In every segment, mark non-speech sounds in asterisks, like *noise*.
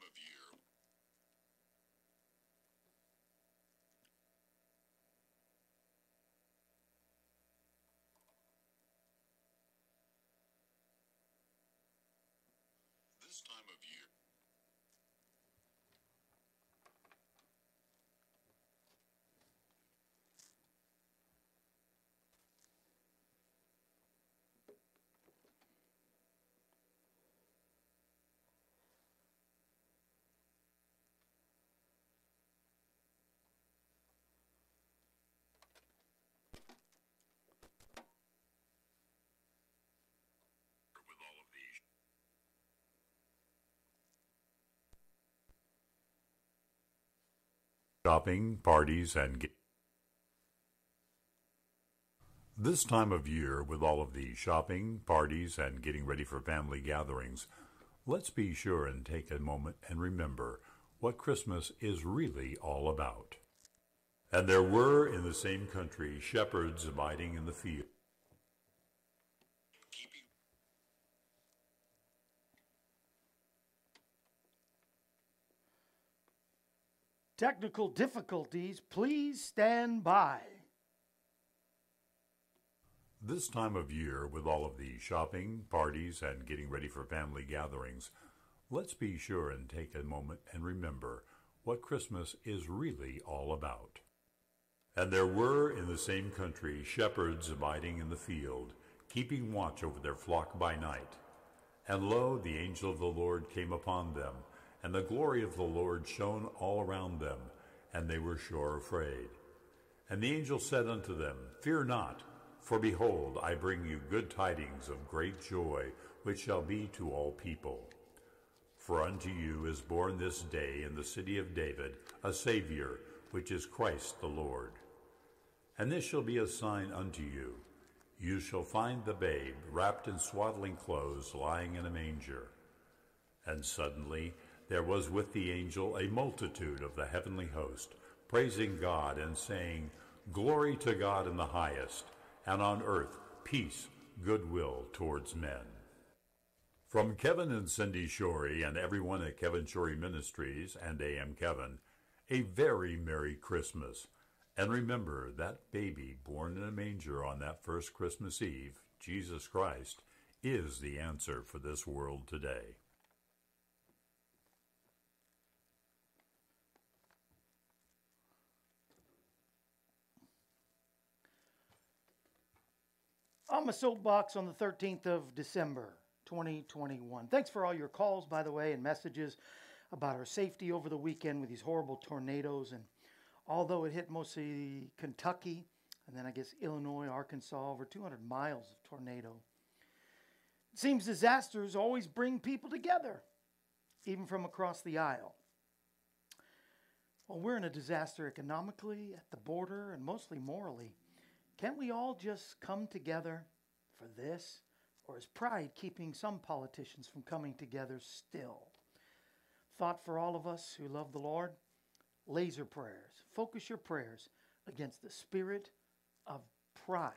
time of year, this time of year, shopping, parties, and this time of year, with all of the shopping, parties, and getting ready for family gatherings, let's be sure and take a moment and remember what Christmas is really all about. And there were in the same country shepherds abiding in the field. Technical difficulties, please stand by. This time of year, with all of the shopping, parties, and getting ready for family gatherings, let's be sure and take a moment and remember what Christmas is really all about. And there were in the same country shepherds abiding in the field, keeping watch over their flock by night. And lo, the angel of the Lord came upon them, and the glory of the Lord shone all around them, and they were sore afraid. And the angel said unto them, Fear not, for behold, I bring you good tidings of great joy, which shall be to all people. For unto you is born this day in the city of David a Saviour, which is Christ the Lord. And this shall be a sign unto you. You shall find the babe wrapped in swaddling clothes, lying in a manger. And suddenly there was with the angel a multitude of the heavenly host, praising God and saying, Glory to God in the highest, and on earth peace, goodwill towards men. From Kevin and Cindy Shorey and everyone at Kevin Shorey Ministries and AM Kevin, a very Merry Christmas. And remember that baby born in a manger on that first Christmas Eve, Jesus Christ, is the answer for this world today. On my soapbox on the 13th of December, 2021. Thanks for all your calls, by the way, and messages about our safety over the weekend with these horrible tornadoes. And although it hit mostly Kentucky and then I guess Illinois, Arkansas, over 200 miles of tornado, it seems disasters always bring people together, even from across the aisle. Well, we're in a disaster economically, at the border, and mostly morally. Can't we all just come together for this? Or is pride keeping some politicians from coming together still? Thought for all of us who love the Lord laser prayers. Focus your prayers against the spirit of pride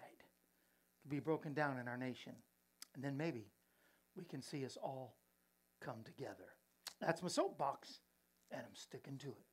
to be broken down in our nation. And then maybe we can see us all come together. That's my soapbox, and I'm sticking to it.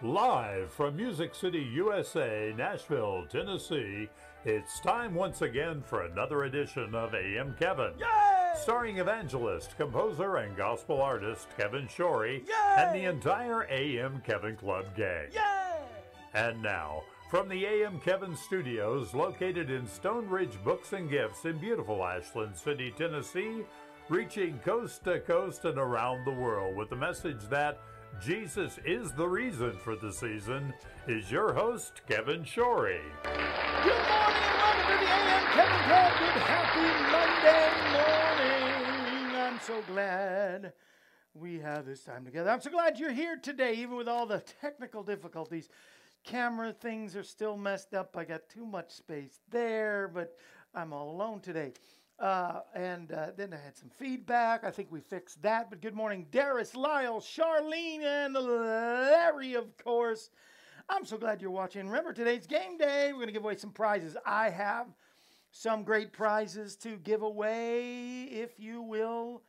Live from Music City, USA, Nashville, Tennessee, it's time once again for another edition of AM Kevin. Yay! Starring evangelist, composer, and gospel artist Kevin Shorey Yay! and the entire AM Kevin Club gang. Yay! And now, from the AM Kevin Studios, located in Stone Ridge Books and Gifts in beautiful Ashland City, Tennessee, reaching coast to coast and around the world with the message that Jesus is the reason for the season, is your host, Kevin Shorey. Good morning welcome to the AM Kevin Club. Good happy Monday morning. I'm so glad we have this time together. I'm so glad you're here today, even with all the technical difficulties. Camera things are still messed up. I got too much space there, but I'm all alone today. Uh, and uh, then I had some feedback. I think we fixed that. But good morning, Darius, Lyle, Charlene, and Larry, of course. I'm so glad you're watching. Remember, today's game day. We're going to give away some prizes. I have some great prizes to give away if you will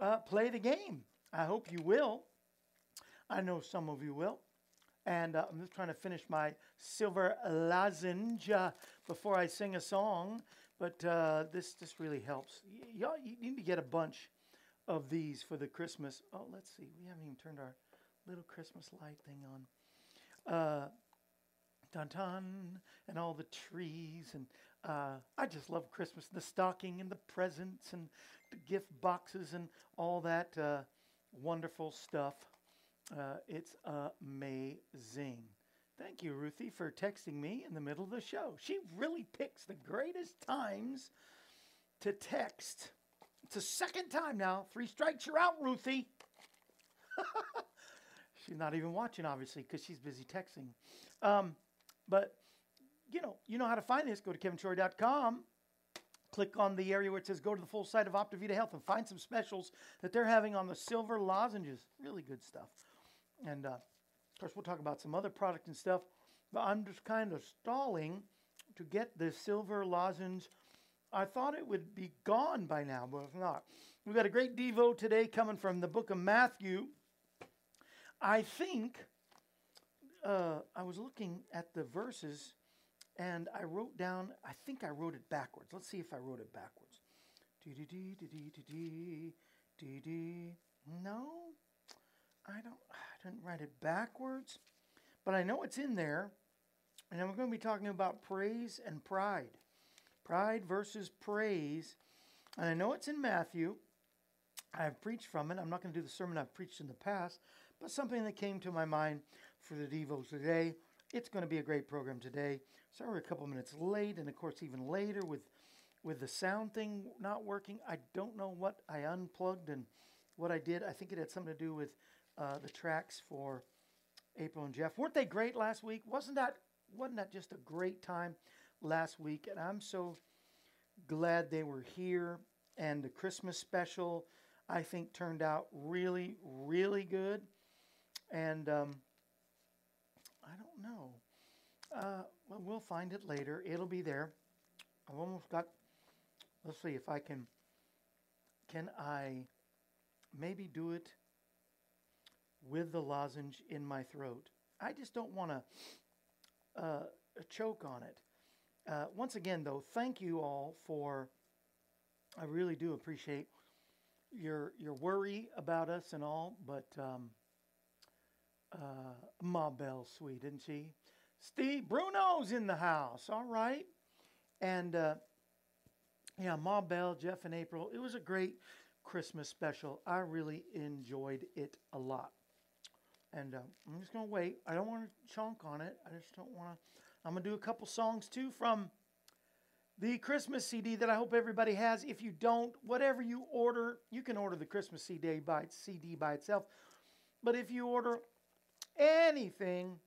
uh, play the game. I hope you will. I know some of you will. And uh, I'm just trying to finish my silver lozenge before I sing a song. But uh, this this really helps. Y'all, you need to get a bunch of these for the Christmas. Oh, let's see. We haven't even turned our little Christmas light thing on. Uh, dun dun, and all the trees, and uh, I just love Christmas. The stocking and the presents and the gift boxes and all that uh, wonderful stuff. Uh, it's amazing. Thank you, Ruthie, for texting me in the middle of the show. She really picks the greatest times to text. It's the second time now. Three strikes, you're out, Ruthie. *laughs* she's not even watching, obviously, because she's busy texting. Um, but you know, you know how to find this. Go to kevinshorey.com. Click on the area where it says go to the full site of OptiVita Health and find some specials that they're having on the silver lozenges. Really good stuff. And uh, of course, we'll talk about some other product and stuff. But I'm just kind of stalling to get the silver lozenge. I thought it would be gone by now, but it's not. We've got a great Devo today coming from the book of Matthew. I think uh, I was looking at the verses and I wrote down, I think I wrote it backwards. Let's see if I wrote it backwards. No, I don't, Didn't write it backwards, but I know it's in there. And we're going to be talking about praise and pride. Pride versus praise. And I know it's in Matthew. I've preached from it. I'm not going to do the sermon I've preached in the past, but something that came to my mind for the Devos today. It's going to be a great program today. Sorry a couple minutes late, and of course even later with with the sound thing not working. I don't know what I unplugged and what I did. I think it had something to do with uh, the tracks for April and Jeff. Weren't they great last week? Wasn't that wasn't that just a great time last week? And I'm so glad they were here. And the Christmas special, I think, turned out really, really good. And um, I don't know. Uh, well, we'll find it later. It'll be there. I've almost got. Let's see if I can. Can I maybe do it with the lozenge in my throat? I just don't want to uh, choke on it. Uh, once again, though, thank you all for. I really do appreciate your your worry about us and all, but um, uh, Ma Bell's sweet, isn't she? Steve Bruno's in the house. All right, and uh, yeah, Ma Bell, Jeff, and April. It was a great Christmas special. I really enjoyed it a lot. And uh, I'm just gonna wait. I don't want to chunk on it. I just don't want to. I'm gonna do a couple songs too from the Christmas CD that I hope everybody has. If you don't, whatever you order, you can order the Christmas CD by CD by itself. But if you order anything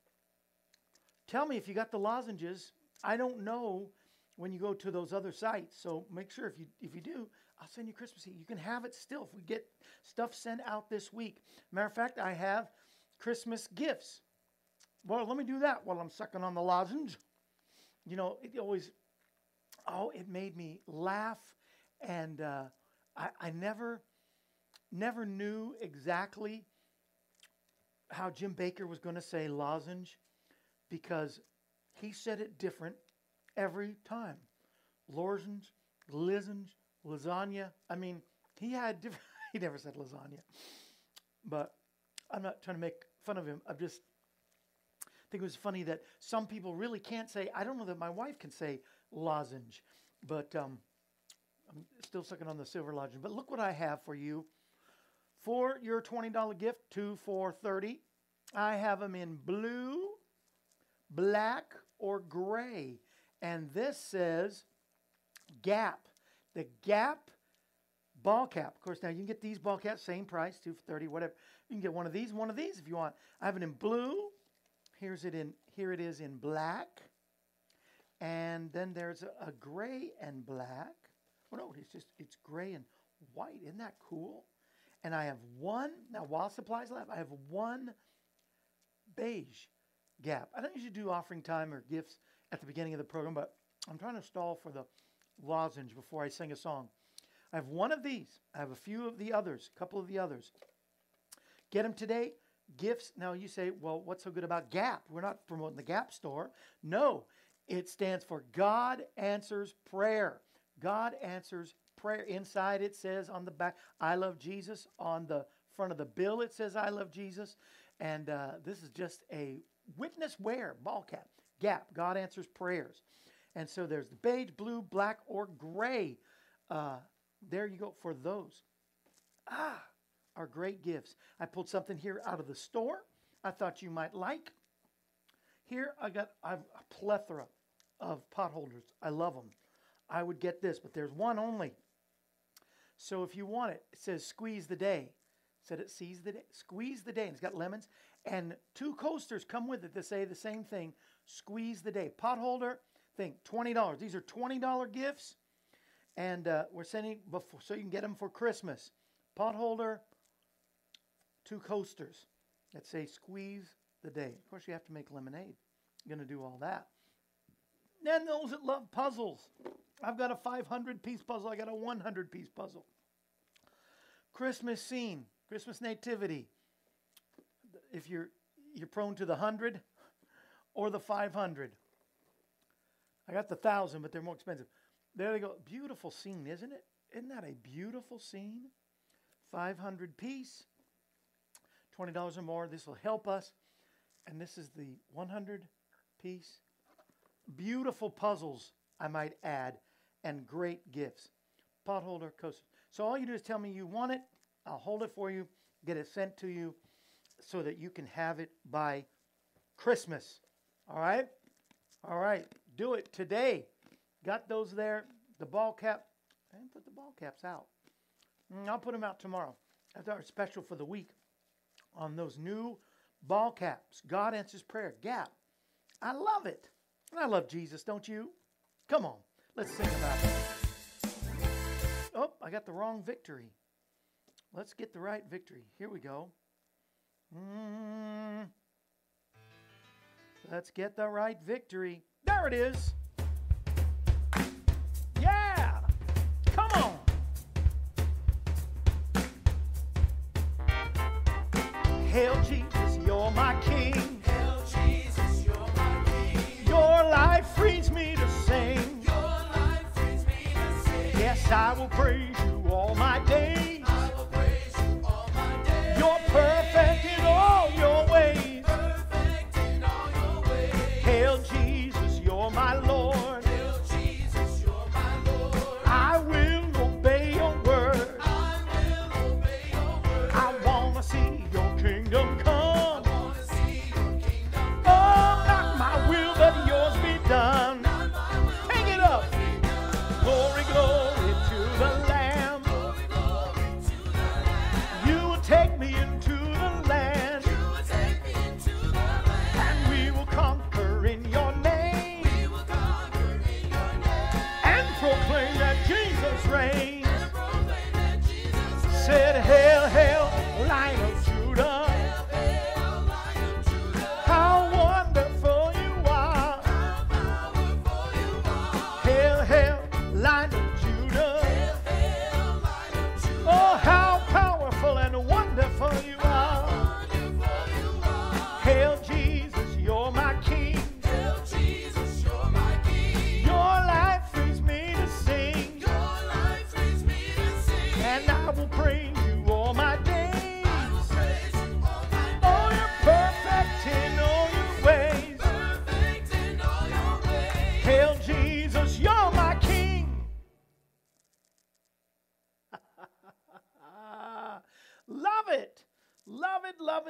tell me if you got the lozenges. I don't know when you go to those other sites, so make sure if you if you do, I'll send you Christmas. You can have it still if we get stuff sent out this week. Matter of fact, I have Christmas gifts. Well, let me do that while I'm sucking on the lozenge. You know, it always, oh, it made me laugh, and uh, I, I never, never knew exactly how Jim Bakker was going to say lozenge because he said it different every time. Lozenge, lozenge, lasagna. I mean, he had different. *laughs* he never said lasagna, but I'm not trying to make fun of him. I'm just think it was funny that some people really can't say. I don't know that my wife can say lozenge, but um, I'm still sucking on the silver lozenge. But look what I have for you for your twenty dollar gift. Two for thirty. I have them in blue, black, or gray, and this says Gap. The Gap ball cap. Of course, now you can get these ball caps, same price, two for thirty, whatever. You can get one of these, one of these if you want. I have it in blue. Here's it in. Here it is in black, and then there's a, a gray and black. Oh no, it's just it's gray and white. Isn't that cool? And I have one now. While supplies last, I have one beige gap. I don't usually do offering time or gifts at the beginning of the program, but I'm trying to stall for the lozenge before I sing a song. I have one of these. I have a few of the others, a couple of the others. Get them today. Gifts. Now you say, well, what's so good about Gap? We're not promoting the Gap store. No, it stands for God Answers Prayer. God Answers Prayer. Inside it says on the back, I love Jesus. On the front of the bill, it says, I love Jesus. And uh, this is just a witness wear ball cap. Gap. God Answers Prayers. And so there's the beige, blue, black, or gray. Uh, there you go for those. Ah, are great gifts. I pulled something here out of the store I thought you might like. Here I got I've a plethora of pot holders. I love them. I would get this, but there's one only. So if you want it, it says squeeze the day. said it sees the day. Squeeze the day. And it's got lemons. And two coasters come with it that say the same thing. Squeeze the day. Pot holder, thing, $20. These are $20 gifts. And uh, we're sending before so you can get them for Christmas. Pot holder, two coasters that say squeeze the day. Of course, you have to make lemonade. Going to do all that. Then those that love puzzles. I've got a 500 piece puzzle. I got a 100 piece puzzle. Christmas scene, Christmas nativity. If you're you're prone to the 100 or the 500. I got the 1000, but they're more expensive. There they go. Beautiful scene, isn't it? Isn't that a beautiful scene? 500 piece. $20 or more. This will help us. And this is the 100 piece. Beautiful puzzles, I might add, and great gifts. Potholder coaster. So all you do is tell me you want it. I'll hold it for you, get it sent to you so that you can have it by Christmas. All right? All right. Do it today. Got those there. The ball cap. I didn't put the ball caps out. Mm, I'll put them out tomorrow. That's our special for the week on those new ball caps. God answers prayer. Gap. I love it. And I love Jesus, don't you? Come on, let's sing about it. Oh, I got the wrong victory. Let's get the right victory. Here we go. Mm. Let's get the right victory. There it is. I will praise you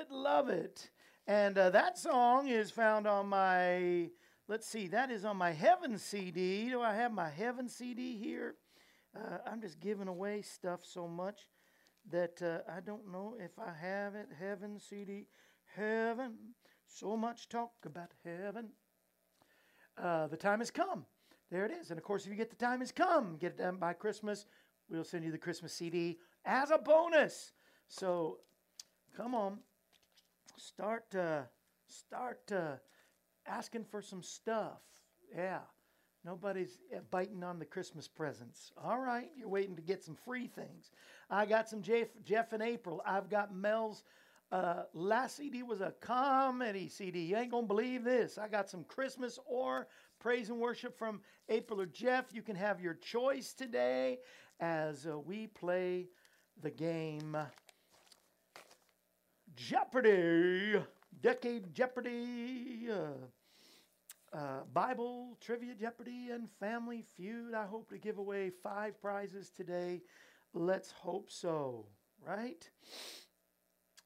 it, love it, love it. And uh, that song is found on my, let's see, that is on my Heaven CD. Do I have my Heaven CD here? Uh, I'm just giving away stuff so much that uh, I don't know if I have it. Heaven CD, Heaven. So much talk about heaven uh, the time has come. There it is. And of course, if you get the time has come, get it done by Christmas, we'll send you the Christmas CD as a bonus. So come on, start uh, start uh, asking for some stuff. Yeah. Nobody's uh, biting on the Christmas presents. All right, you're waiting to get some free things. I got some Jeff, Jeff and April. I've got Mel's uh, last CD was a comedy CD. You ain't gonna believe this. I got some Christmas or praise and worship from April or Jeff. You can have your choice today as uh, we play the game Jeopardy, Decade Jeopardy, uh, uh, Bible Trivia Jeopardy, and Family Feud. I hope to give away five prizes today. Let's hope so, right?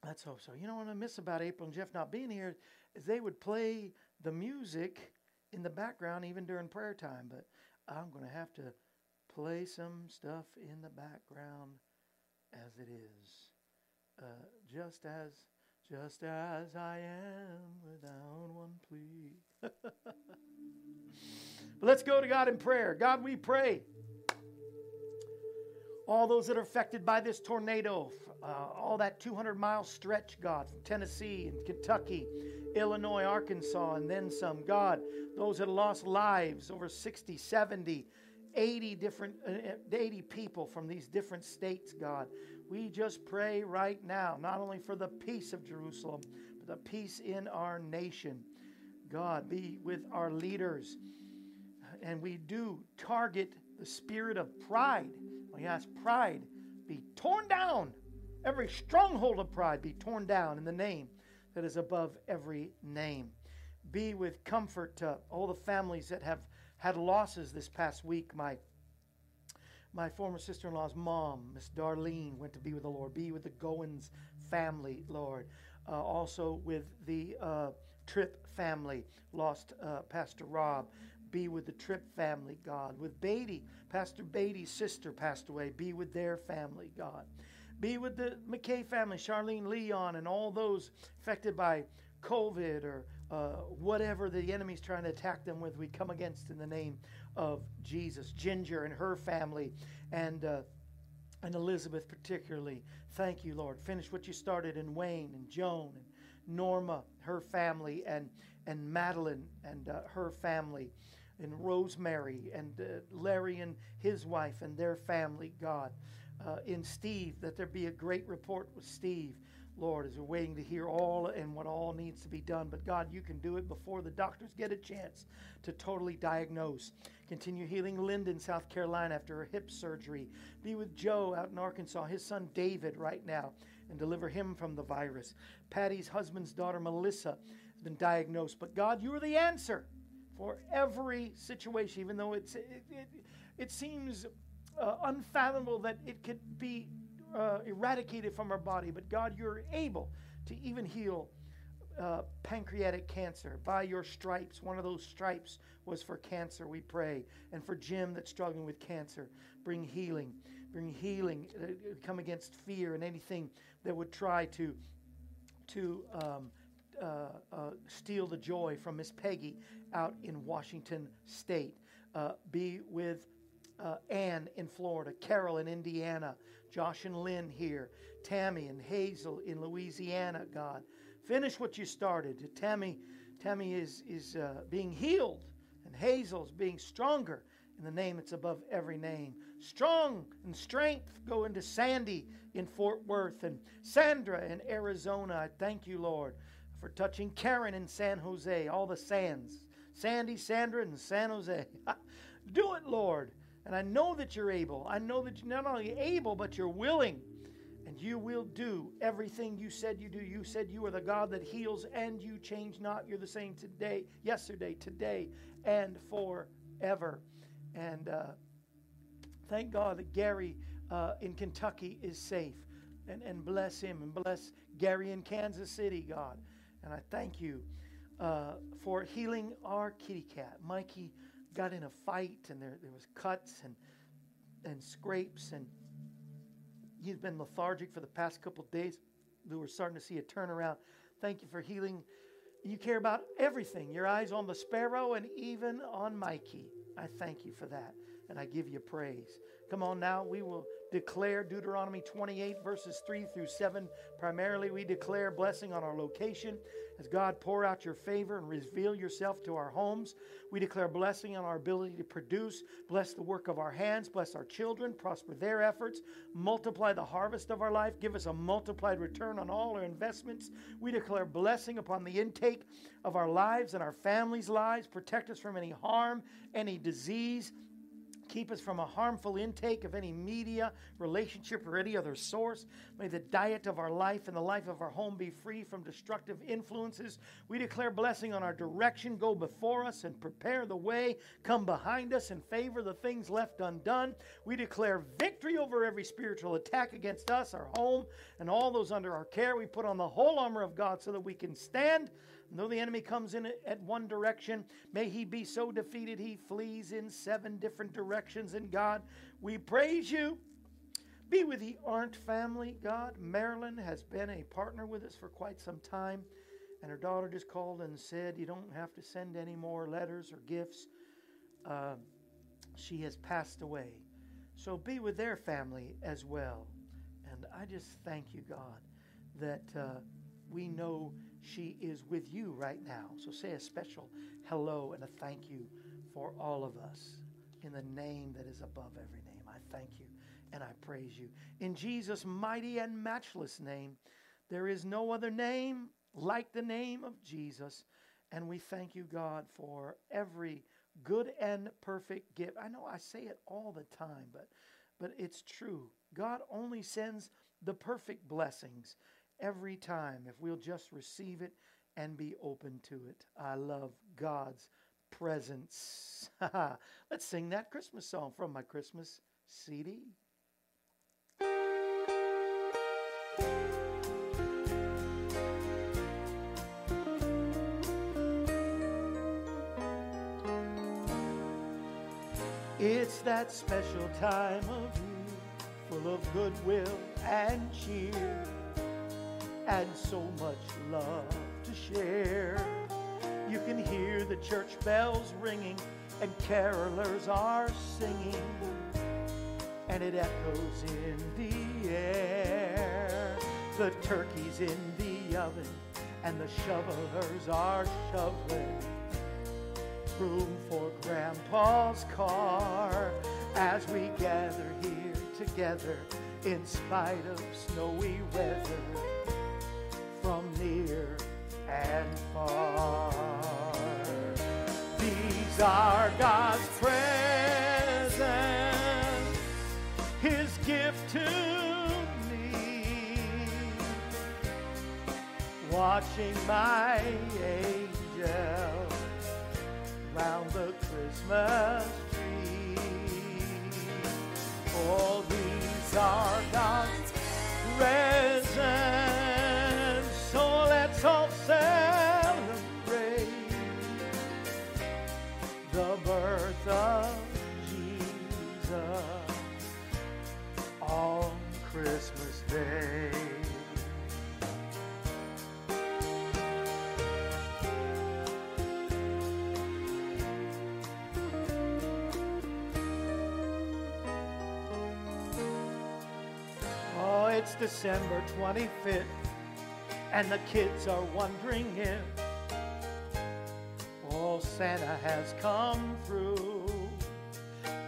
Let's hope so. You know what I miss about April and Jeff not being here is they would play the music in the background even during prayer time. But I'm going to have to play some stuff in the background as it is, uh, just as just as I am without one plea. *laughs* but let's go to God in prayer. God, we pray all those that are affected by this tornado, uh, all that 200 mile stretch, God, from Tennessee and Kentucky, Illinois, Arkansas, and then some. God, those that lost lives, over 60, 70, 80 different, uh, 80 people from these different states, God. We just pray right now, not only for the peace of Jerusalem, but the peace in our nation. God, be with our leaders. And we do target the spirit of pride. We ask pride be torn down. Every stronghold of pride be torn down in the name that is above every name. Be with comfort to all the families that have had losses this past week. My my former sister in law's mom, Miss Darlene, went to be with the Lord. Be with the Goins family, Lord. Uh, also with the uh, Tripp family, lost uh, Pastor Rob. Be with the Tripp family, God. With Beatty, Pastor Beatty's sister passed away. Be with their family, God. Be with the McKay family, Charlene Leon, and all those affected by COVID or uh, whatever the enemy's trying to attack them with. We come against in the name of Jesus. Ginger and her family, and uh, and Elizabeth particularly. Thank you, Lord. Finish what you started in Wayne and Joan and Norma, her family, and and Madeline and uh, her family, and Rosemary and uh, Larry and his wife and their family. God, uh, in Steve, that there be a great report with Steve. Lord, as we're waiting to hear all and what all needs to be done. But God, you can do it before the doctors get a chance to totally diagnose. Continue healing Linda in South Carolina after her hip surgery. Be with Joe out in Arkansas, his son David right now, and deliver him from the virus. Patty's husband's daughter Melissa has been diagnosed. But God, you are the answer for every situation, even though it's, it, it, it seems uh, unfathomable that it could be uh, eradicated from our body. But God, you're able to even heal uh, pancreatic cancer by your stripes. One of those stripes was for cancer, we pray. And for Jim that's struggling with cancer, bring healing. Bring healing. Uh, come against fear and anything that would try to, to um, uh, uh, steal the joy from Miss Peggy out in Washington State. Uh, be with uh, Ann in Florida, Carol in Indiana, Josh and Lynn here, Tammy and Hazel in Louisiana, God. Finish what you started. Tammy, Tammy is, is uh, being healed, and Hazel's being stronger in the name that's above every name. Strong and strength go into Sandy in Fort Worth and Sandra in Arizona. I thank you, Lord, for touching Karen in San Jose, all the Sands. Sandy, Sandra, and San Jose. *laughs* Do it, Lord. And I know that you're able. I know that you're not only able, but you're willing. And you will do everything you said you do. You said you are the God that heals and you change not. You're the same today, yesterday, today, and forever. And uh, thank God that Gary uh, in Kentucky is safe. And, and bless him and bless Gary in Kansas City, God. And I thank you uh, for healing our kitty cat. Mikey got in a fight and there, there was cuts and, and scrapes and he's been lethargic for the past couple days. We were starting to see a turnaround. Thank you for healing. You care about everything. Your eyes on the sparrow and even on Mikey. I thank you for that, and I give you praise. Come on now, we will declare Deuteronomy 28, verses 3 through 7. Primarily, we declare blessing on our location as God pour out your favor and reveal yourself to our homes. We declare blessing on our ability to produce, bless the work of our hands, bless our children, prosper their efforts, multiply the harvest of our life, give us a multiplied return on all our investments. We declare blessing upon the intake of our lives and our families' lives, protect us from any harm, any disease. Keep us from a harmful intake of any media, relationship, or any other source. May the diet of our life and the life of our home be free from destructive influences. We declare blessing on our direction. Go before us and prepare the way. Come behind us and favor the things left undone. We declare victory over every spiritual attack against us, our home, and all those under our care. We put on the whole armor of God so that we can stand Though the enemy comes in at one direction, may he be so defeated he flees in seven different directions. And God, we praise you. Be with the Arndt family, God. Marilyn has been a partner with us for quite some time, and her daughter just called and said, You don't have to send any more letters or gifts. Uh, she has passed away. So be with their family as well. And I just thank you, God, that uh, we know she is with you right now. So say a special hello and a thank you for all of us in the name that is above every name. I thank you and I praise you. In Jesus' mighty and matchless name, there is no other name like the name of Jesus. And we thank you, God, for every good and perfect gift. I know I say it all the time, but but it's true. God only sends the perfect blessings every time if we'll just receive it and be open to it. I love God's presence. *laughs* Let's sing that Christmas song from my Christmas CD. It's that special time of year, full of goodwill and cheer, and so much love to share. You can hear the church bells ringing, and carolers are singing, and it echoes in the air. The turkey's in the oven, and the shovelers are shoveling room for Grandpa's car as we gather here together in spite of snowy weather are God's presents, His gift to me, watching my angel round the Christmas tree. Oh, All these are God's December 25th, and the kids are wondering if oh, Santa has come through.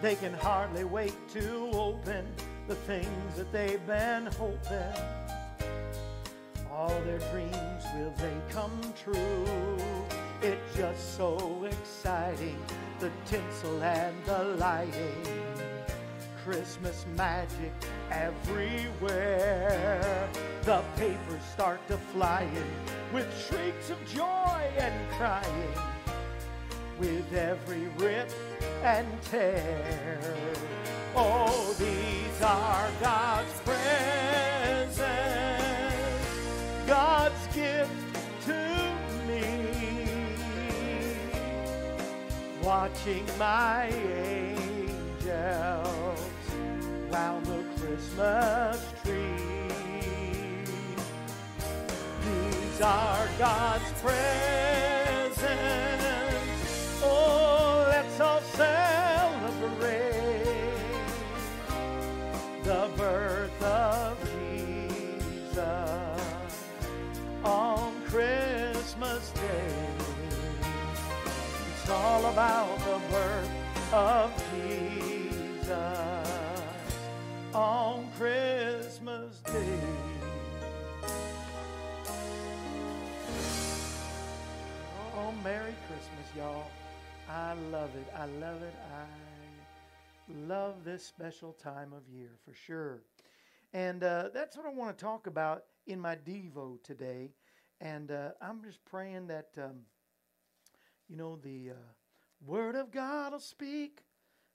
They can hardly wait to open the things that they've been hoping. All their dreams, will they come true? It's just so exciting, the tinsel and the lighting Christmas magic everywhere. The papers start to fly in with shrieks of joy and crying with every rip and tear. Oh, these are God's presents, God's gift to me. Watching my angels round the Christmas tree. These are God's presents. Oh, let's all celebrate the birth of Jesus on Christmas Day. It's all about the birth of Jesus on Christmas Day. Oh, Merry Christmas, y'all. I love it. I love it. I love this special time of year for sure. And uh, that's what I want to talk about in my Devo today. And uh, I'm just praying that, um, you know, the uh, Word of God will speak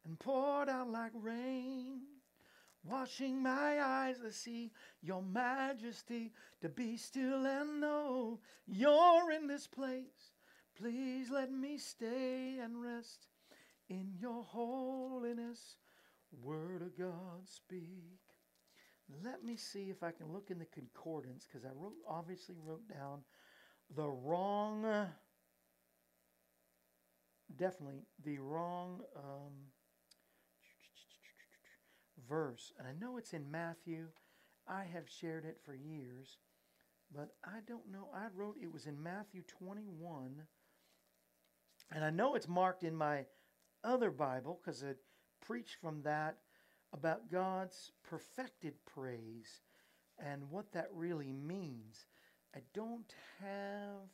and pour out like rain. Washing my eyes to see your majesty, to be still and know you're in this place. Please let me stay and rest in your holiness. Word of God, speak. Let me see if I can look in the concordance because I wrote, obviously wrote down the wrong, uh, definitely the wrong um, verse. And I know it's in Matthew. I have shared it for years, but I don't know. I wrote it was in Matthew 21. And I know it's marked in my other Bible because it preached from that about God's perfected praise and what that really means. I don't have.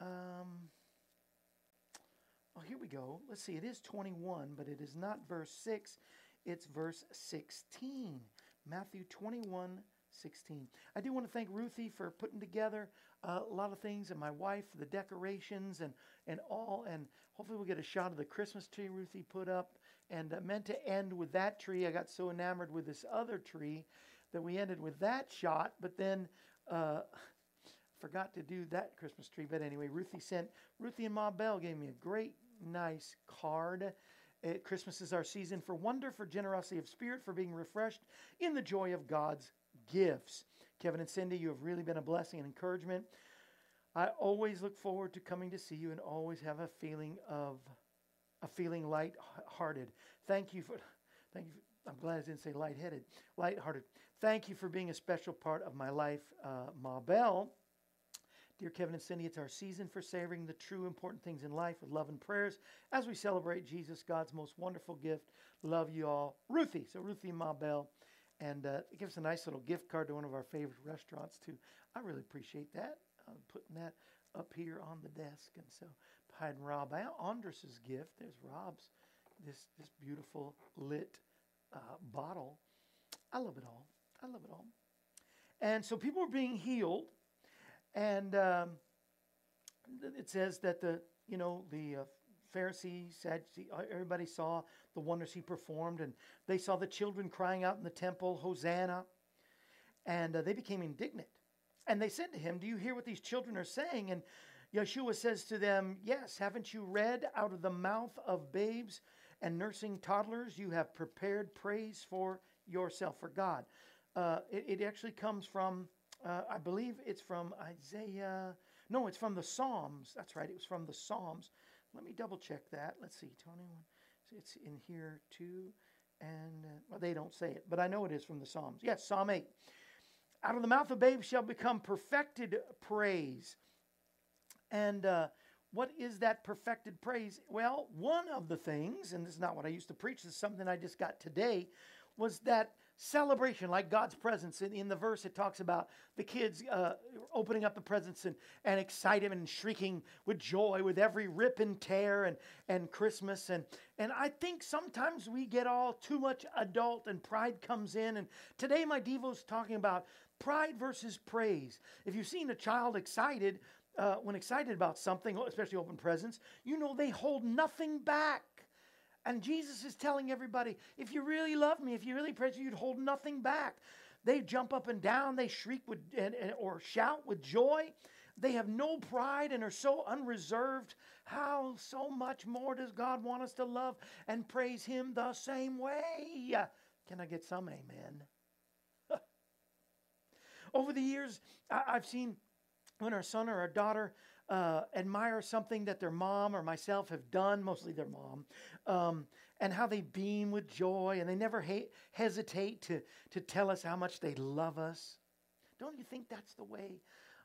Um, oh, here we go. Let's see. It is 21, but it is not verse 6. It's verse 16. Matthew 21, 16. I do want to thank Ruthie for putting together uh, a lot of things and my wife the decorations and, and all. And hopefully we'll get a shot of the Christmas tree Ruthie put up. And uh, meant to end with that tree. I got so enamored with this other tree that we ended with that shot. But then uh, *laughs* forgot to do that Christmas tree. But anyway, Ruthie sent, Ruthie and Ma Bell gave me a great, nice card. Uh, Christmas is our season for wonder, for generosity of spirit, for being refreshed in the joy of God's gifts. Kevin and Cindy, you have really been a blessing and encouragement. I always look forward to coming to see you and always have a feeling of a feeling light-hearted. Thank you for thank you. I'm glad I didn't say light-headed. Light-hearted. Thank you for being a special part of my life, uh, Ma Bell. Dear Kevin and Cindy, it's our season for savoring the true important things in life with love and prayers as we celebrate Jesus, God's most wonderful gift. Love you all. Ruthie. So, Ruthie Ma Bell. And uh, it gives a nice little gift card to one of our favorite restaurants, too. I really appreciate that. I'm putting that up here on the desk. And so, hiding Rob Andrus's gift. There's Rob's, this, this beautiful lit uh, bottle. I love it all. I love it all. And so, people are being healed. And um, it says that the, you know, the uh, Pharisees, Sadducees, everybody saw the wonders he performed, and they saw the children crying out in the temple, Hosanna, and uh, they became indignant. And they said to him, Do you hear what these children are saying? And Yeshua says to them, Yes, haven't you read out of the mouth of babes and nursing toddlers, you have prepared praise for yourself, for God? Uh, it, it, actually comes from, uh, I believe it's from Isaiah. No, it's from the Psalms. That's right, it was from the Psalms. Let me double check that. Let's see, 21. It's in here too. And, uh, well, they don't say it, but I know it is from the Psalms. Yes, Psalm 8. Out of the mouth of babes shall become perfected praise. And uh, what is that perfected praise? Well, one of the things, and this is not what I used to preach, this is something I just got today, was that celebration, like God's presence. In, in the verse, it talks about the kids uh, opening up the presents and, and excited and shrieking with joy with every rip and tear and, and Christmas. And, and I think sometimes we get all too much adult and pride comes in. And today, my Devo's talking about pride versus praise. If you've seen a child excited, uh, when excited about something, especially open presents, you know they hold nothing back. And Jesus is telling everybody, if you really love me, if you really praise me, you'd hold nothing back. They jump up and down, they shriek with, and, and- or shout with joy. They have no pride and are so unreserved. How so much more does God want us to love and praise Him the same way? Can I get some amen? *laughs* Over the years, I- I've seen when our son or our daughter uh, admire something that their mom or myself have done, mostly their mom, um, and how they beam with joy and they never ha- hesitate to, to tell us how much they love us. Don't you think that's the way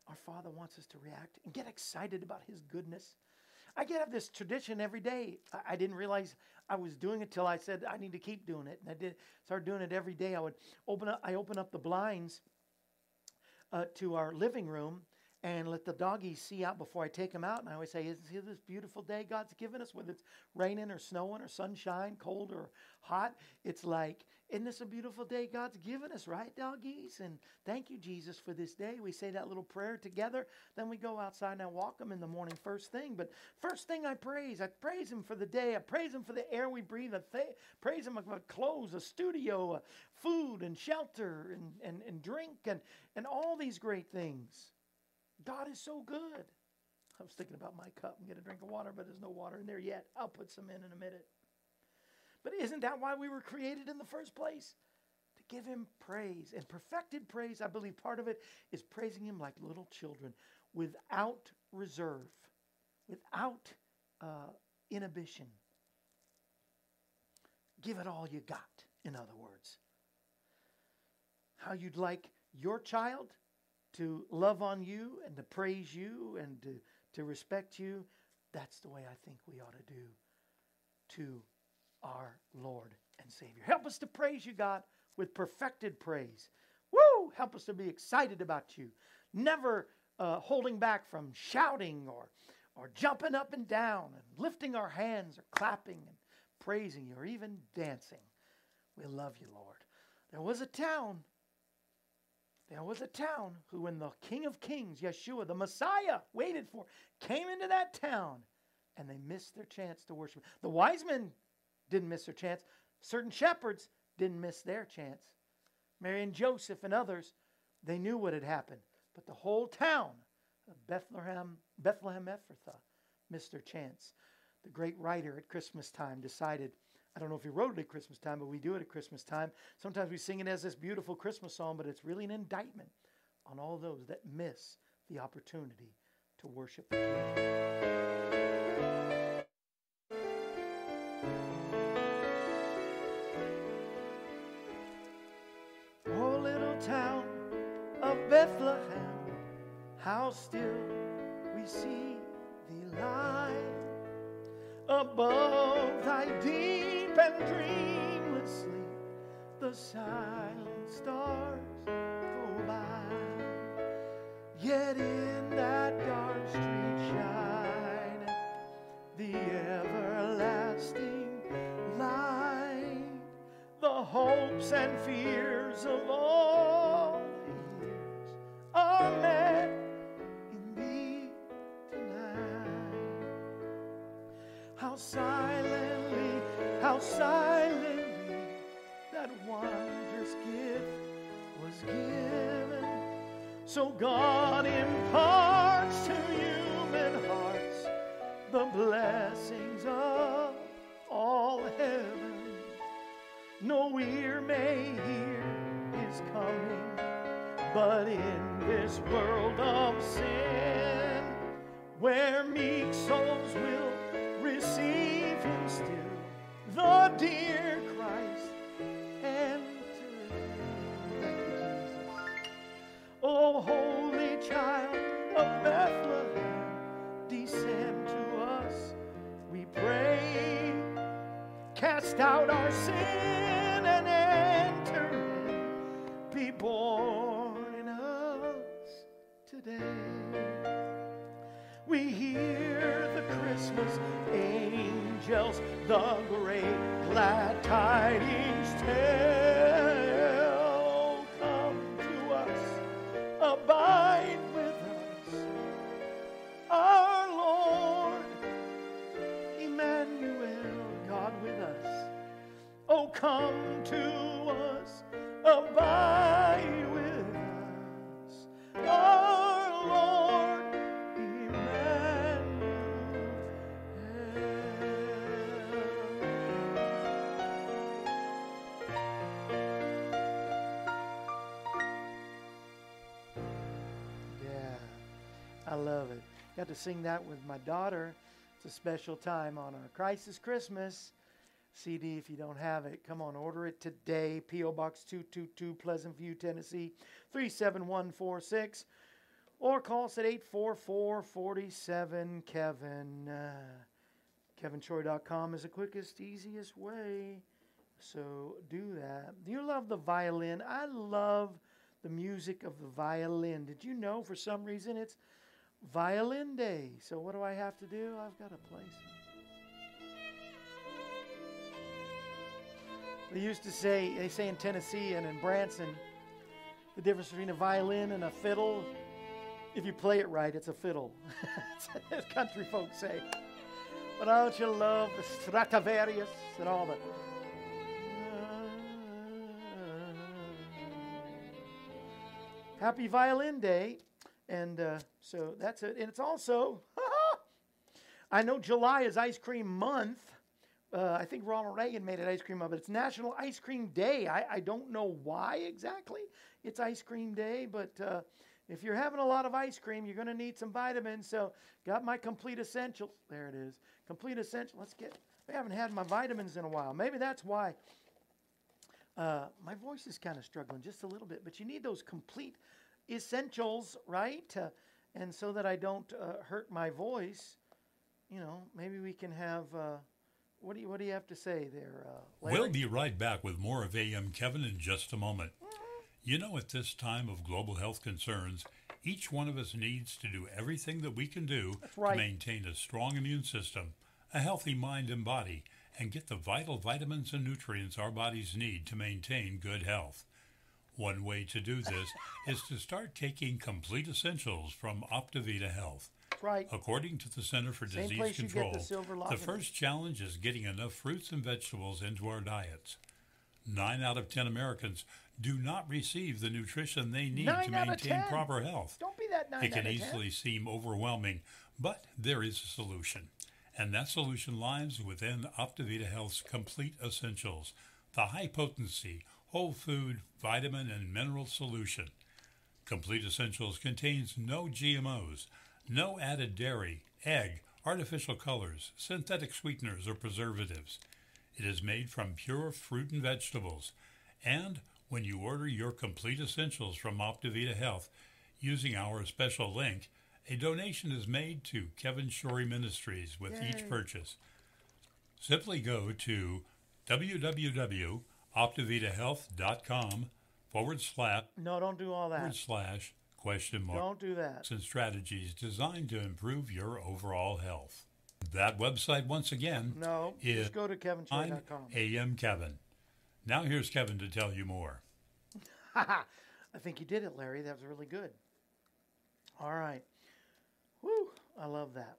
our Father wants us to react and get excited about His goodness? I get up this tradition every day. I, I didn't realize I was doing it till I said I need to keep doing it, and I did start doing it every day. I would open up. I open up the blinds uh, to our living room and let the doggies see out before I take them out. And I always say, Isn't this beautiful day God's given us, whether it's raining or snowing or sunshine, cold or hot? It's like, Isn't this a beautiful day God's given us, right, doggies? And thank you, Jesus, for this day. We say that little prayer together. Then we go outside and I walk them in the morning first thing. But first thing I praise, I praise Him for the day. I praise Him for the air we breathe. I th- praise Him for clothes, a studio, uh, food, and shelter, and, and, and drink, and, and all these great things. God is so good. I was thinking about my cup and get a drink of water, but there's no water in there yet. I'll put some in in a minute. But isn't that why we were created in the first place? To give Him praise. And perfected praise, I believe part of it is praising Him like little children without reserve, without uh, inhibition. Give it all you got, in other words. How you'd like your child to love on you and to praise you and to, to respect you, that's the way I think we ought to do to our Lord and Savior. Help us to praise you, God, with perfected praise. Woo! Help us to be excited about you, never uh, holding back from shouting or, or jumping up and down and lifting our hands or clapping and praising you or even dancing. We love you, Lord. There was a town there was a town who, when the King of Kings, Yeshua, the Messiah, waited for, came into that town and they missed their chance to worship. The wise men didn't miss their chance. Certain shepherds didn't miss their chance. Mary and Joseph and others, they knew what had happened. But the whole town of Bethlehem, Bethlehem Ephrathah missed their chance. The great writer at Christmas time decided I don't know if he wrote it at Christmas time, but we do it at Christmas time. Sometimes we sing it as this beautiful Christmas song, but it's really an indictment on all those that miss the opportunity to worship the King. Oh, little town of Bethlehem, how still and dreamless sleep. The silent how silently that wondrous gift was given. So God imparts to human hearts the blessings of all heaven. No ear may hear his coming, but in this world of sin, where meek souls Cast out our sin and Got to sing that with my daughter. It's a special time on our Crisis Christmas. CD if you don't have it. Come on, order it today. P.O. Box 222, Pleasant View, Tennessee 37146. Or call us at 844 47 Kevin. Uh, KevinShorey.com is the quickest, easiest way. So do that. Do you love the violin? I love the music of the violin. Did you know for some reason it's Violin Day? So what do I have to do? I've got to play some. They used to say, they say in Tennessee and in Branson, the difference between a violin and a fiddle. If you play it right, it's a fiddle. *laughs* As country folks say. But don't you love the Stradivarius and all the. Happy Violin Day. And uh, so that's it. And it's also, *laughs* I know July is ice cream month. Uh, I think Ronald Reagan made it ice cream month, it. It's National Ice Cream Day. I, I don't know why exactly it's ice cream day, but uh, if you're having a lot of ice cream, you're going to need some vitamins. So, got my complete essentials. There it is. Complete essential. Let's get. I haven't had my vitamins in a while. Maybe that's why. Uh, my voice is kind of struggling just a little bit, but you need those complete essentials, right? Uh, and so that I don't uh, hurt my voice, you know, maybe we can have. Uh, what do you What do you have to say there? Uh? We'll be right back with more of AM Kevin in just a moment. You know, at this time of global health concerns, each one of us needs to do everything that we can do right. to maintain a strong immune system, a healthy mind and body, and get the vital vitamins and nutrients our bodies need to maintain good health. One way to do this is to start taking complete essentials from Optivita Health. right. According to the Center for Same Disease place you get Control, the the first challenge is getting enough fruits and vegetables into our diets. Nine out of ten Americans do not receive the nutrition they need Nine to maintain proper health. Don't be that nine It can out of 10. easily seem overwhelming, but there is a solution. And that solution lies within Optivita Health's complete essentials, the high potency, whole food, vitamin, and mineral solution. Complete Essentials contains no GMOs, no added dairy, egg, artificial colors, synthetic sweeteners, or preservatives. It is made from pure fruit and vegetables. And when you order your Complete Essentials from Optivita Health using our special link, a donation is made to Kevin Shorey Ministries with Yay. each purchase. Simply go to www.optivitahealth.com forward slash No, don't do all that. forward slash question mark Don't do that. and strategies designed to improve your overall health. That website, once again, No, is just go to I'm kevinshorey.com. AM Kevin. Now here's Kevin to tell you more. *laughs* I think you did it, Larry. That was really good. All right. Whew, I love that.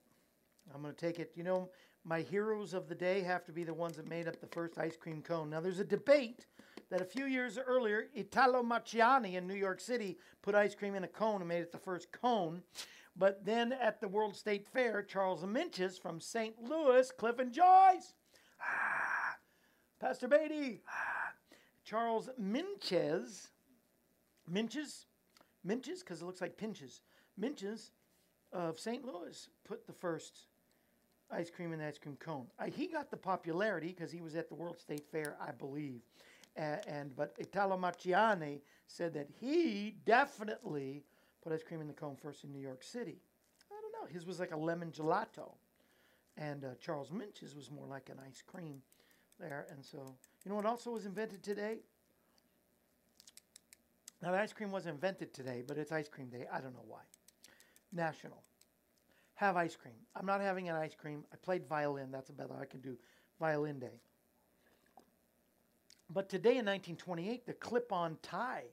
I'm going to take it. You know, my heroes of the day have to be the ones that made up the first ice cream cone. Now, there's a debate that a few years earlier, Italo Marchiony in New York City put ice cream in a cone and made it the first cone. But then at the World State Fair, Charles Minches from St. Louis, Cliff and Joyce, ah, Pastor Beatty, ah, Charles Minches, Minches, Minches, because it looks like pinches. Minches of St. Louis put the first ice cream the ice cream cone. Uh, he got the popularity because he was at the World State Fair, I believe. A- and but Italo Marchiony said that he definitely put ice cream in the cone first in New York City. I don't know. His was like a lemon gelato, and uh, Charles Minch's was more like an ice cream there. And so, you know what also was invented today? Now, the ice cream wasn't invented today, but it's ice cream day. I don't know why. National. Have ice cream. I'm not having an ice cream. I played violin. That's about all I can do. Violin day. But today in 1928, the clip on tie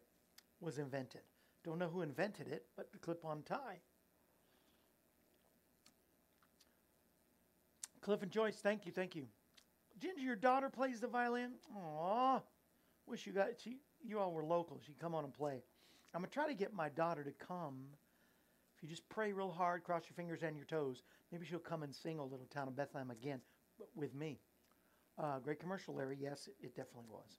was invented. Don't know who invented it, but the clip on tie. Cliff and Joyce, thank you, thank you. Ginger, your daughter plays the violin. Aw, wish you got she. You all were local. She'd come on and play. I'm gonna try to get my daughter to come. If you just pray real hard, cross your fingers and your toes, maybe she'll come and sing a Little Town of Bethlehem" again with me. Uh, great commercial, Larry. Yes, it definitely was.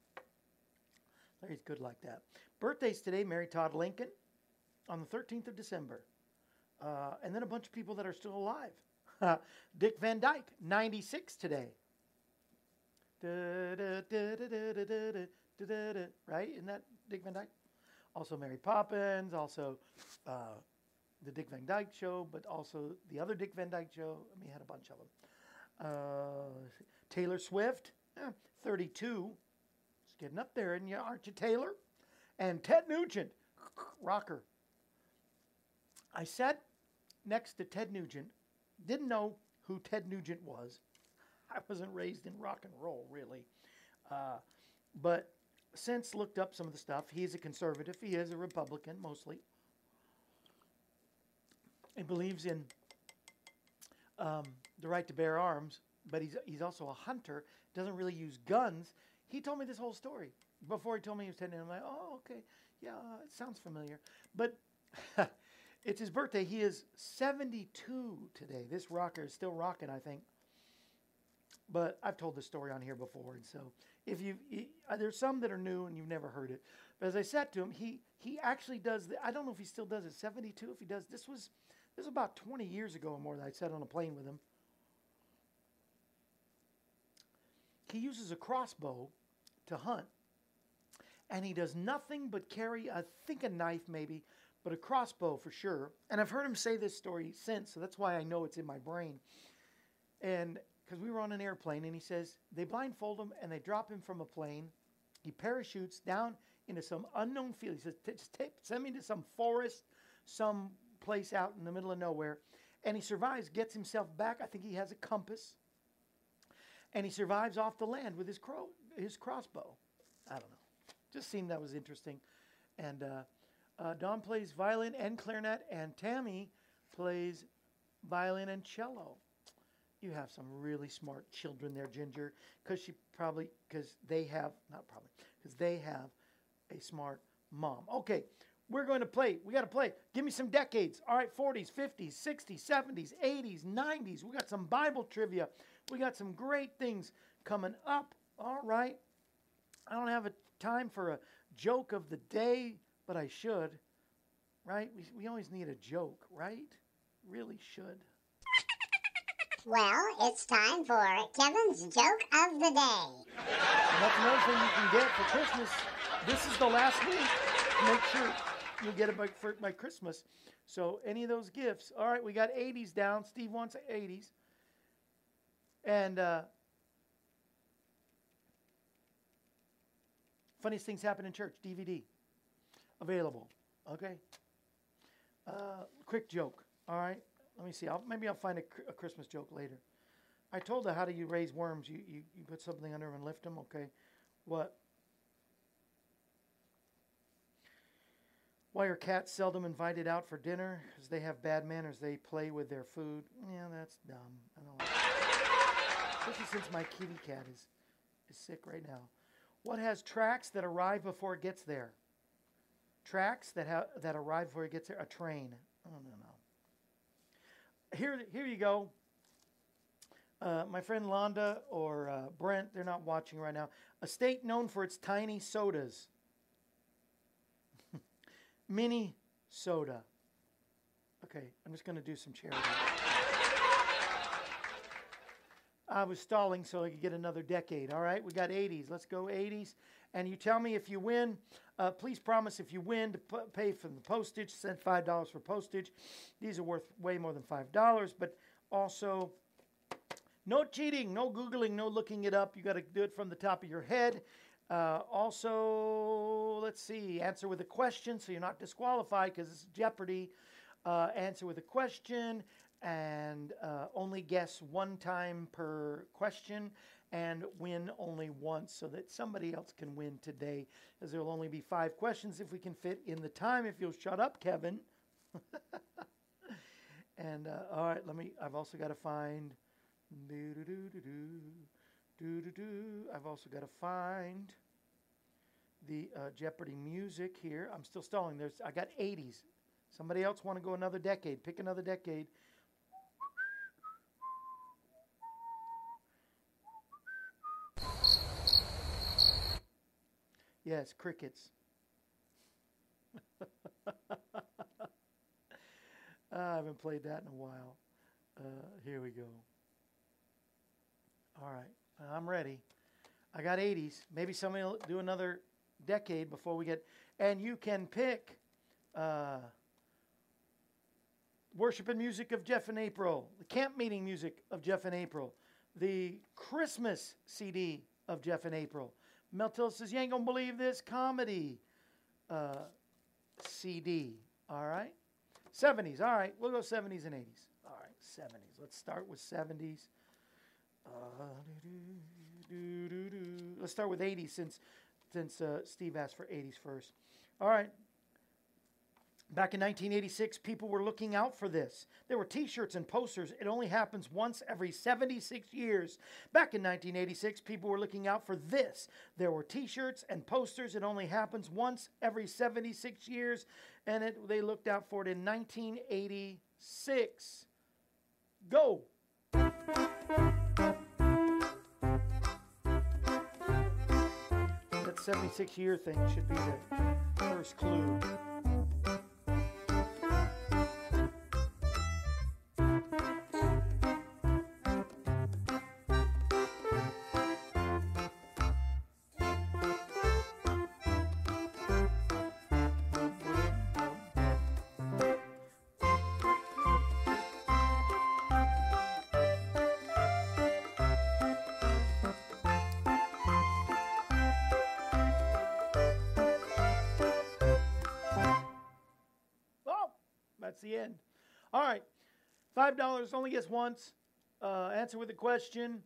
Larry's good like that. Birthdays today: Mary Todd Lincoln on the 13th of December, uh, and then a bunch of people that are still alive. *laughs* Dick Van Dyke, 96 today. Right? Isn't that Dick Van Dyke? Also Mary Poppins. Also. Uh, the Dick Van Dyke Show, but also the other Dick Van Dyke Show. I mean, had a bunch of them. Uh, Taylor Swift, eh, 32. It's getting up there, and you aren't you, Taylor? And Ted Nugent, rocker. I sat next to Ted Nugent, didn't know who Ted Nugent was. I wasn't raised in rock and roll, really. Uh, but since looked up some of the stuff, he's a conservative. He is a Republican, mostly. He believes in um, the right to bear arms, but he's, he's also a hunter, doesn't really use guns. He told me this whole story before he told me he was 10. And I'm like, oh, okay. Yeah, it sounds familiar. But *laughs* it's his birthday. He is 72 today. This rocker is still rocking, I think. But I've told this story on here before, and so if you uh, there's some that are new and you've never heard it. But as I said to him, he he actually does. The, I don't know if he still does it. 72. If he does, this was this is about 20 years ago or more that I sat on a plane with him. He uses a crossbow to hunt, and he does nothing but carry, I think, a knife maybe, but a crossbow for sure. And I've heard him say this story since, so that's why I know it's in my brain. And because we were on an airplane, and he says they blindfold him and they drop him from a plane. He parachutes down into some unknown field. He says, "T- just take, send me to some forest, some place out in the middle of nowhere. And he survives, gets himself back. I think he has a compass. And he survives off the land with his, crow, his crossbow. I don't know. Just seemed that was interesting. And uh, uh, Don plays violin and clarinet, and Tammy plays violin and cello. You have some really smart children there, Ginger, because she probably because they have not probably because they have a smart mom. Okay, we're going to play. We got to play. Give me some decades. All right, 40s, 50s, 60s, 70s, 80s, 90s. We got some Bible trivia. We got some great things coming up. All right. I don't have a time for a joke of the day, but I should. Right? We, we always need a joke, right? Really should. Well, it's time for Kevin's joke of the day. And that's another thing you can get for Christmas. This is the last week. Make sure you get it by, for, by Christmas. So any of those gifts. All right, we got 80s down. Steve wants 80s. And uh, funniest things happen in church. DVD available. Okay. Uh, quick joke. All right. Let me see. I'll, maybe I'll find a, a Christmas joke later. I told her how do you raise worms? You, you you put something under them and lift them. Okay. What? Why are cats seldom invited out for dinner? Because they have bad manners. They play with their food. Yeah, that's dumb. I don't like. Especially since my kitty cat is, is sick right now. What has tracks that arrive before it gets there? Tracks that ha- that arrive before it gets there. A train. Oh no no. Here here you go. Uh, my friend Londa or uh, Brent, they're not watching right now. A state known for its tiny sodas. Mini soda. Okay, I'm just going to do some charity. I was stalling so I could get another decade. All right, we got 80s. Let's go 80s. And you tell me if you win. Uh, please promise if you win to p- pay for the postage. Send five dollars for postage. These are worth way more than five dollars, but also no cheating, no googling, no looking it up. You got to do it from the top of your head. Uh, also, let's see, answer with a question, so you're not disqualified because it's Jeopardy. Uh, answer with a question and uh, only guess one time per question and win only once so that somebody else can win today. As there will only be five questions if we can fit in the time. If you'll shut up kevin. *laughs* And uh, all right let me i've also got to find do do do i've also got to find the uh, jeopardy music here. I'm still stalling. There's i got 80s somebody else want to go another decade? Pick another decade. Yes, crickets. *laughs* I haven't played that in a while. Uh, here we go. All right, I'm ready. I got 80s. Maybe somebody will do another decade before we get. And you can pick uh, worship and music of Jeff and April, the camp meeting music of Jeff and April, the Christmas CD of Jeff and April. Mel Tillis says, You ain't going to believe this comedy uh, CD. All right. 70s. All right. We'll go 70s and 80s. All right. 70s. Let's start with 70s. Let's start with 80s since, since uh, Steve asked for 80s first. All right. Back in 1986, people were looking out for this. There were t shirts and posters. It only happens once every 76 years. Back in 1986, people were looking out for this. There were t shirts and posters. It only happens once every 76 years. And it, they looked out for it in 1986. Go. 76 year thing should be the first clue. $5 only gets once. Uh, answer with a question.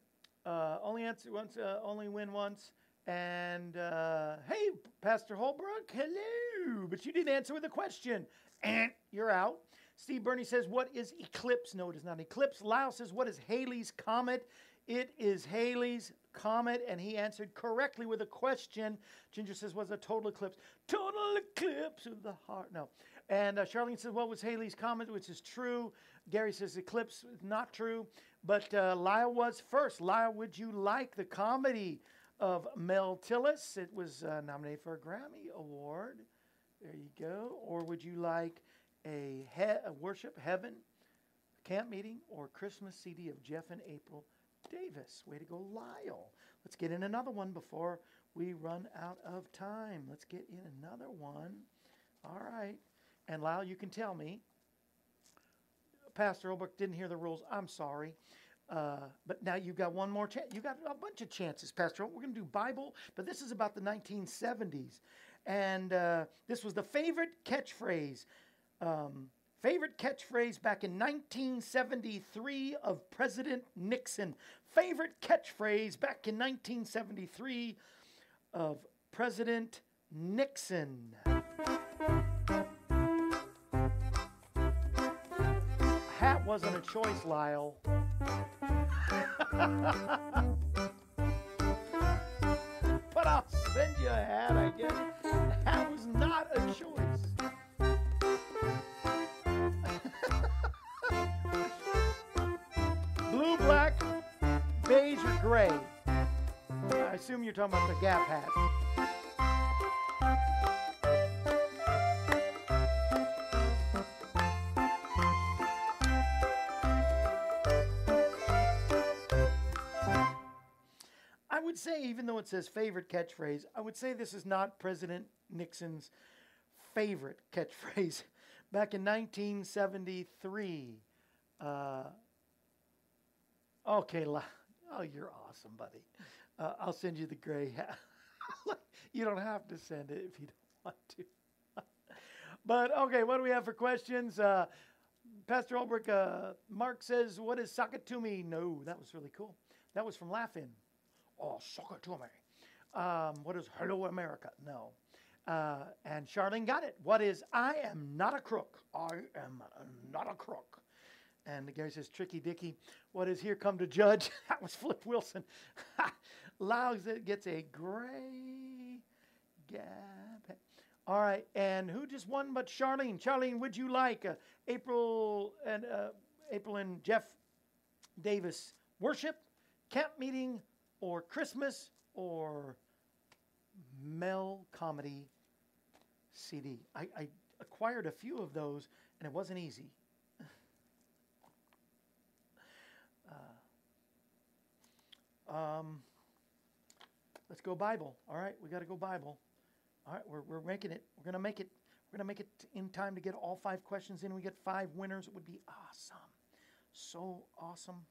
Uh, only answer once, uh, only win once. And uh, hey, Pastor Holbrook, hello. But you didn't answer with a question. And you're out. Steve Burney says, What is eclipse? No, it is not eclipse. Lyle says, What is Halley's comet? It is Halley's comet, and he answered correctly with a question. Ginger says, Was a total eclipse? Total eclipse of the heart. No. And uh, Charlene says, What was Halley's comet? Which is true. Gary says, Eclipse is not true. But uh, Lyle was first. Lyle, would you like the comedy of Mel Tillis? It was uh, nominated for a Grammy Award. There you go. Or would you like a, he- a worship heaven camp meeting or Christmas CD of Jeff and April Davis? Way to go, Lyle. Let's get in another one before we run out of time. Let's get in another one. All right. And Lyle, you can tell me. Pastor Olbrook didn't hear the rules. I'm sorry. Uh, but now you've got one more chance. You got a bunch of chances, Pastor. We're going to do Bible, but this is about the 1970s, and uh, this was the favorite catchphrase. Um, favorite catchphrase back in 1973 of President Nixon. Favorite catchphrase back in 1973 of President Nixon. Wasn't a choice, Lyle. *laughs* but I'll send you a hat, I guess. That was not a choice. *laughs* Blue, black, beige, or gray. I assume you're talking about the Gap hat. Say, even though it says favorite catchphrase, I would say this is not President Nixon's favorite catchphrase. *laughs* Back in 1973, uh, okay, oh, you're awesome, buddy. Uh, I'll send you the gray hat. *laughs* you don't have to send it if you don't *laughs* want to. but okay, what do we have for questions? Uh, Pastor Ulbrich, uh, Mark says, "What is me?" No, that was really cool. That was from Laugh-In. Oh, sock it to me. Um, what is Hello America? No. Uh, and Charlene got it. What is I am not a crook? I am not a crook. And the guy says, Tricky Dicky, what is here come to judge? *laughs* that was Flip Wilson. *laughs* Louds it gets a gray gap. All right, and who just won but Charlene? Charlene, would you like uh, April and uh, April and Jeff Davis worship, camp meeting, or Christmas, or Mel comedy CD? I, I acquired a few of those, and it wasn't easy. Um, let's go Bible. All right, we got to go Bible. All right, we're, we're making it. We're gonna make it. We're gonna make it in time to get all five questions in. We get five winners. It would be awesome. So awesome.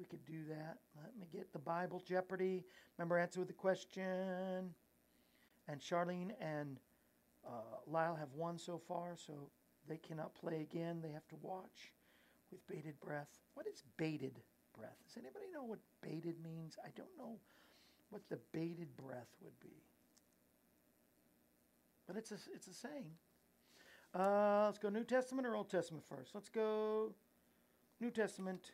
We could do that. Let me get the Bible Jeopardy. Remember, answer with the question. And Charlene and uh, Lyle have won so far, so they cannot play again. They have to watch with bated breath. What is bated breath? Does anybody know what bated means? I don't know what the bated breath would be. But it's a, it's a saying. Uh, let's go New Testament or Old Testament first. Let's go New Testament.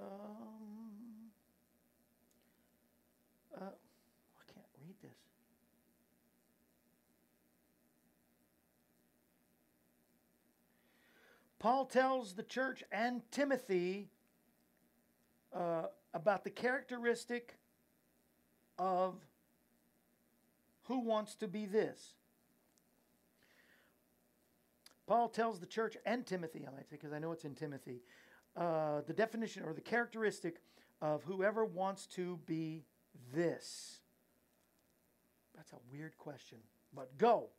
Um, uh, I can't read this. Paul tells the church and Timothy uh, about the characteristic of who wants to be this. Paul tells the church and Timothy, I might say, because I know it's in Timothy, uh, the definition or the characteristic of whoever wants to be this. That's a weird question, but go.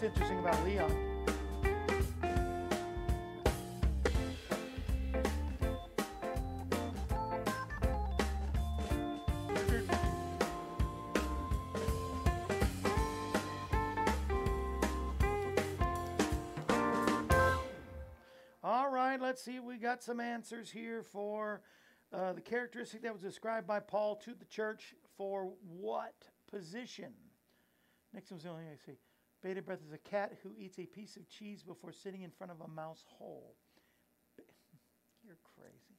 That's interesting about Leon. All right, let's see. We got some answers here for uh, the characteristic that was described by Paul to the church for what position? Next one's the only I see. Bated breath is a cat who eats a piece of cheese before sitting in front of a mouse hole. *laughs* You're crazy.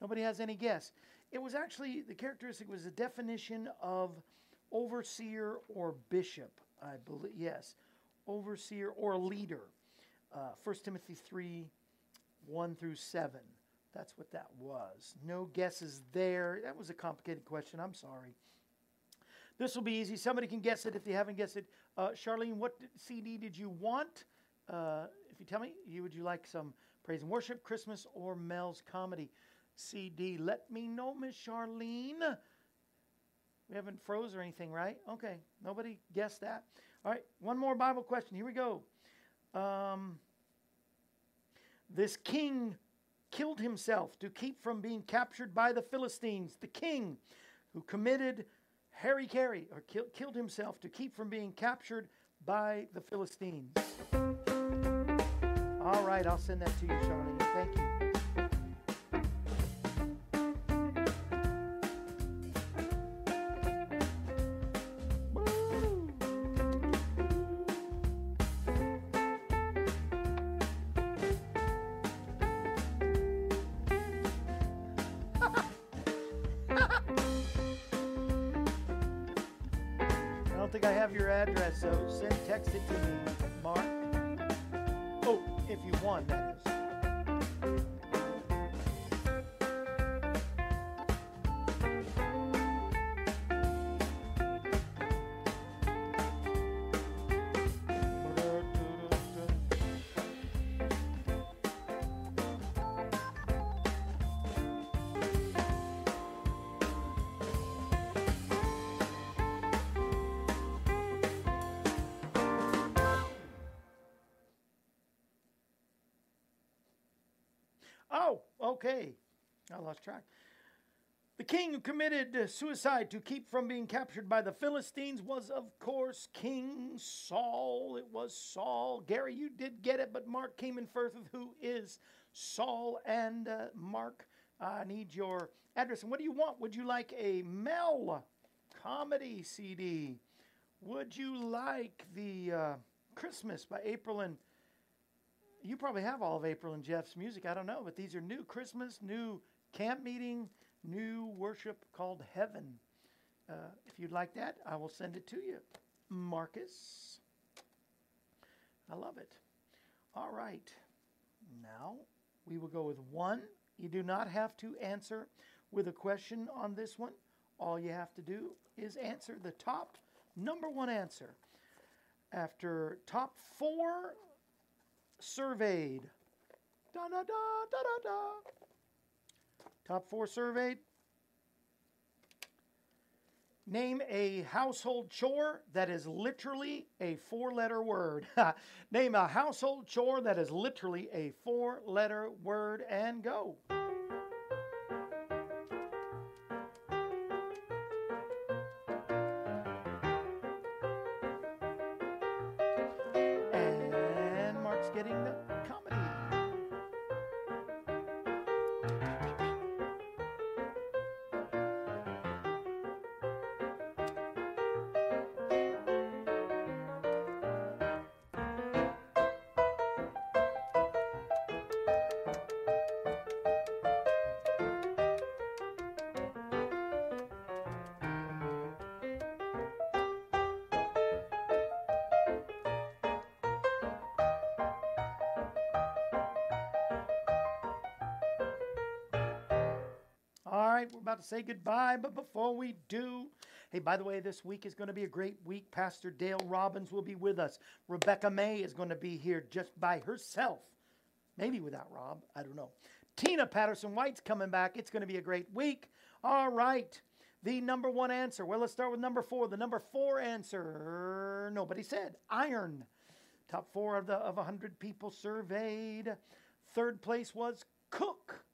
Nobody has any guess. It was actually, the characteristic was a definition of overseer or bishop, I believe. Yes, overseer or leader. Uh, 1 Timothy 3 1 through 7. That's what that was. No guesses there. That was a complicated question. I'm sorry. This will be easy. Somebody can guess it if they haven't guessed it. Uh, Charlene, what CD did you want? Uh, if you tell me, you would you like some praise and worship, Christmas, or Mel's comedy CD? Let me know, Miss Charlene. We haven't froze or anything, right? Okay, nobody guessed that. All right, one more Bible question. Here we go. Um, this king killed himself to keep from being captured by the Philistines. The king who committed hara-kiri or kill, killed himself to keep from being captured by the Philistines. All right, I'll send that to you, Charlene. Thank you. so send text it to me, Mark. Oh, if you won that. Okay. I lost track. The king who committed suicide to keep from being captured by the Philistines was, of course, King Saul. It was Saul. Gary, you did get it, but Mark came in first with who is Saul. And uh, Mark, I need your address. And what do you want? Would you like a Mel comedy CD? Would you like the uh, Christmas by April and you probably have all of April and Jeff's music. I don't know, but these are new Christmas, new camp meeting, new worship called Heaven. Uh, if you'd like that, I will send it to you, Marcus. I love it. All right. Now we will go with one. You do not have to answer with a question on this one. All you have to do is answer the top number one answer. After top four surveyed. Da da da da da da. Top four surveyed. Name a household chore that is literally a four letter word. *laughs* Name a household chore that is literally a four letter word and go. To say goodbye, but before we do, hey, by the way, this week is going to be a great week. Pastor Dale Robbins will be with us. Rebecca May is going to be here just by herself, maybe without Rob, I don't know. Tina Patterson White's coming back. It's going to be a great week. All right, the number one answer. Well, let's start with number four. The number four answer, nobody said iron. Top four of the of 100 people surveyed. Third place was cook.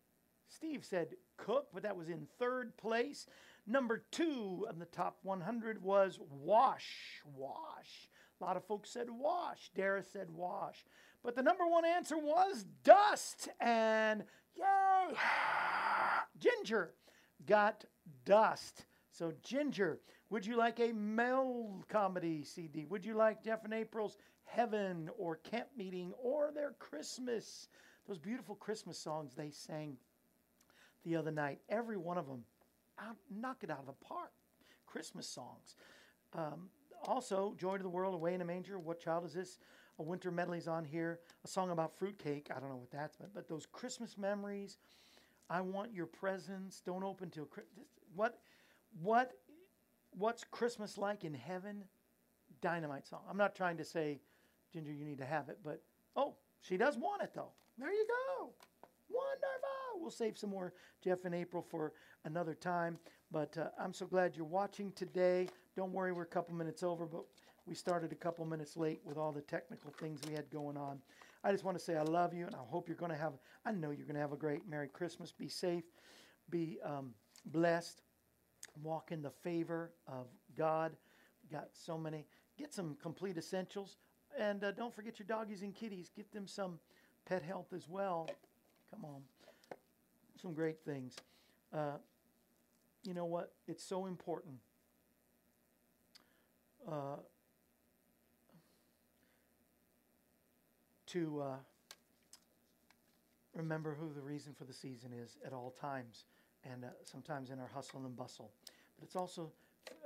Steve said cook, but that was in third place. Number two on the top 100 was wash. Wash. A lot of folks said wash. Dara said wash. But the number one answer was dust. And yay! Ginger got dust. So, Ginger, would you like a Mel comedy CD? Would you like Jeff and April's Heaven or Camp Meeting or their Christmas? Those beautiful Christmas songs they sang the other night. Every one of them, out, knock it out of the park. Christmas songs. Um, also, Joy to the World, Away in a Manger, What Child Is This? A Winter Medley's on here. A song about fruitcake. I don't know what that's meant, but those Christmas memories. I want your presents. Don't open till Chri- what, what, what's Christmas like in heaven? Dynamite song. I'm not trying to say, Ginger, you need to have it, but oh, she does want it though. There you go. Wonderful. We'll save some more Jeff and April for another time. But uh, I'm so glad you're watching today. Don't worry, we're a couple minutes over, but we started a couple minutes late with all the technical things we had going on. I just want to say I love you, and I hope you're going to have, I know you're going to have a great Merry Christmas. Be safe, be um, blessed, walk in the favor of God. We got so many. Get some complete essentials. And uh, don't forget your doggies and kitties. Get them some pet health as well. Come on. Some great things. Uh, you know what? It's so important. Uh, to uh, remember who the reason for the season is at all times, and uh, sometimes in our hustle and bustle. But it's also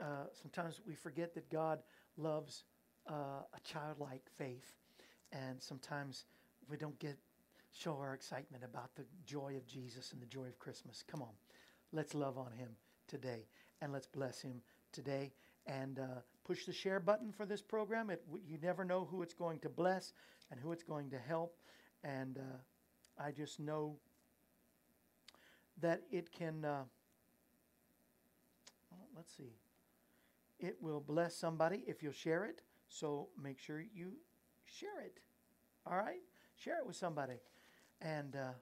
uh, sometimes we forget that God loves uh, a childlike faith, and sometimes we don't get show our excitement about the joy of Jesus and the joy of Christmas. Come on, let's love on Him today and let's bless Him today and uh, push the share button for this program. It, you never know who it's going to bless and who it's going to help, and uh, I just know that it can. Uh, let's see. It will bless somebody if you'll share it. So make sure you share it. All right? Share it with somebody. And uh,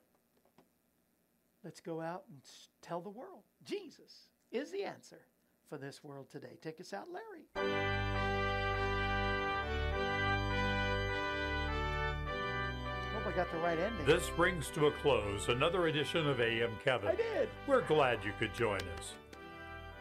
let's go out and tell the world Jesus is the answer for this world today. Take us out, Larry. Hope I got the right ending. This brings to a close another edition of AM Kevin. I did. We're glad you could join us.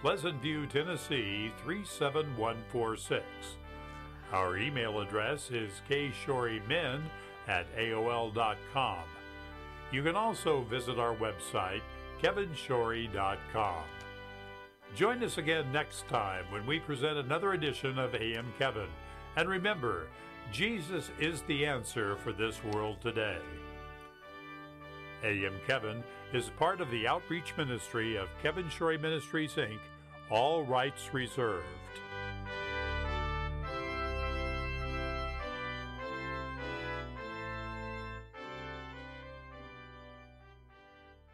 Pleasant View, Tennessee 37146. Our email address is kshorymen at AOL.com. You can also visit our website, kevinshorey.com. Join us again next time when we present another edition of AM Kevin. And remember, Jesus is the answer for this world today. AM Kevin is part of the outreach ministry of Kevin Shorey Ministries, Inc., all rights reserved.